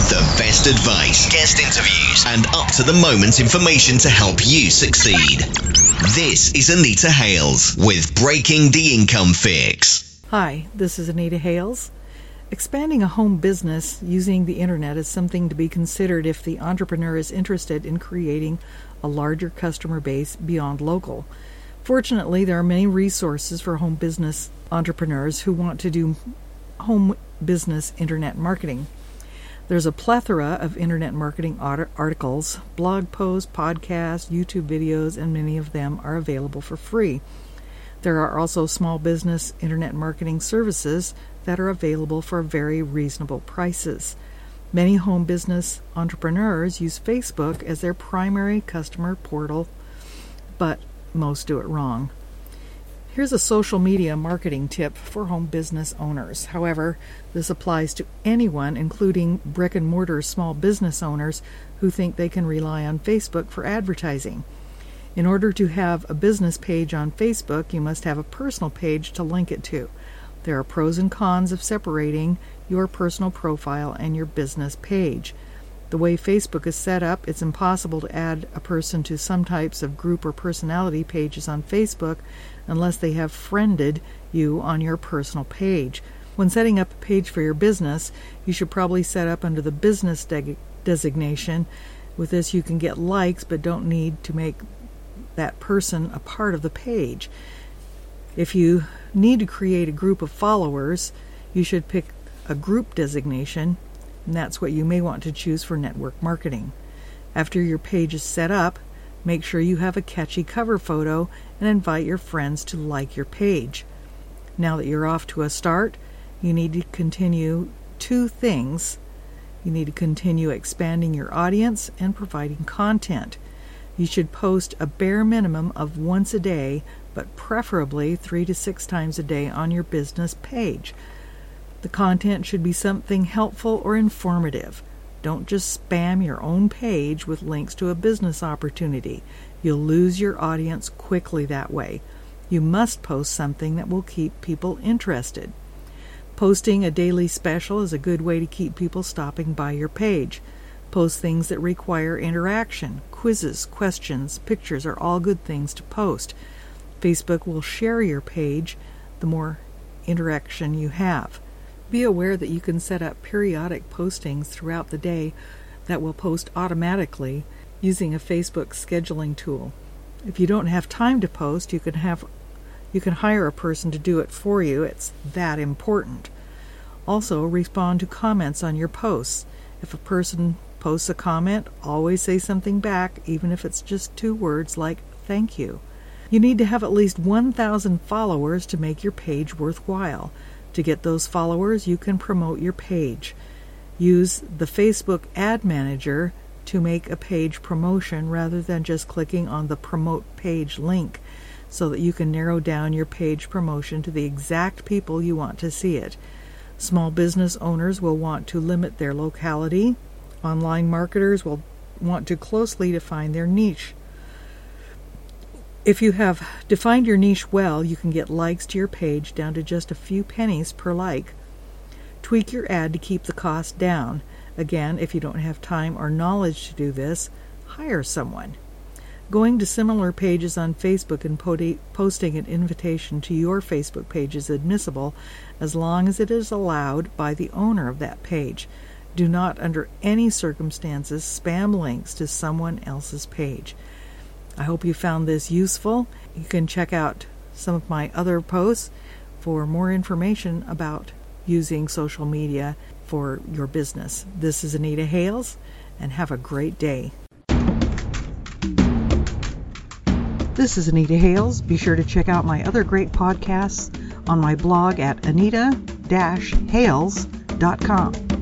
with the best advice, guest interviews, and up to the moment information to help you succeed. This is Anita Hales with Breaking the Income Fix. Hi, this is Anita Hales. Expanding a home business using the internet is something to be considered if the entrepreneur is interested in creating a larger customer base beyond local. Fortunately, there are many resources for home business entrepreneurs who want to do home business internet marketing. There's a plethora of internet marketing articles, blog posts, podcasts, YouTube videos, and many of them are available for free. There are also small business internet marketing services that are available for very reasonable prices. Many home business entrepreneurs use Facebook as their primary customer portal, but most do it wrong. Here's a social media marketing tip for home business owners. However, this applies to anyone, including brick and mortar small business owners who think they can rely on Facebook for advertising. In order to have a business page on Facebook, you must have a personal page to link it to. There are pros and cons of separating your personal profile and your business page. The way Facebook is set up, it's impossible to add a person to some types of group or personality pages on Facebook unless they have friended you on your personal page. When setting up a page for your business, you should probably set up under the business de- designation. With this, you can get likes but don't need to make that person a part of the page. If you need to create a group of followers, you should pick a group designation and that's what you may want to choose for network marketing. After your page is set up, make sure you have a catchy cover photo and invite your friends to like your page. Now that you're off to a start, you need to continue two things. You need to continue expanding your audience and providing content. You should post a bare minimum of once a day, but preferably three to six times a day on your business page. The content should be something helpful or informative. Don't just spam your own page with links to a business opportunity. You'll lose your audience quickly that way. You must post something that will keep people interested. Posting a daily special is a good way to keep people stopping by your page. Post things that require interaction. Quizzes, questions, pictures are all good things to post. Facebook will share your page the more interaction you have. Be aware that you can set up periodic postings throughout the day that will post automatically using a Facebook scheduling tool. If you don't have time to post, you can have you can hire a person to do it for you. It's that important. Also, respond to comments on your posts. If a person posts a comment, always say something back, even if it's just two words like thank you. You need to have at least 1,000 followers to make your page worthwhile. To get those followers, you can promote your page. Use the Facebook Ad Manager to make a page promotion rather than just clicking on the Promote Page link so that you can narrow down your page promotion to the exact people you want to see it. Small business owners will want to limit their locality. Online marketers will want to closely define their niche. If you have defined your niche well, you can get likes to your page down to just a few pennies per like. Tweak your ad to keep the cost down. Again, if you don't have time or knowledge to do this, hire someone. Going to similar pages on Facebook and posting an invitation to your Facebook page is admissible as long as it is allowed by the owner of that page. Do not, under any circumstances, spam links to someone else's page. I hope you found this useful. You can check out some of my other posts for more information about using social media for your business. This is Anita Hales, and have a great day. This is Anita Hales. Be sure to check out my other great podcasts on my blog at anita-hales.com.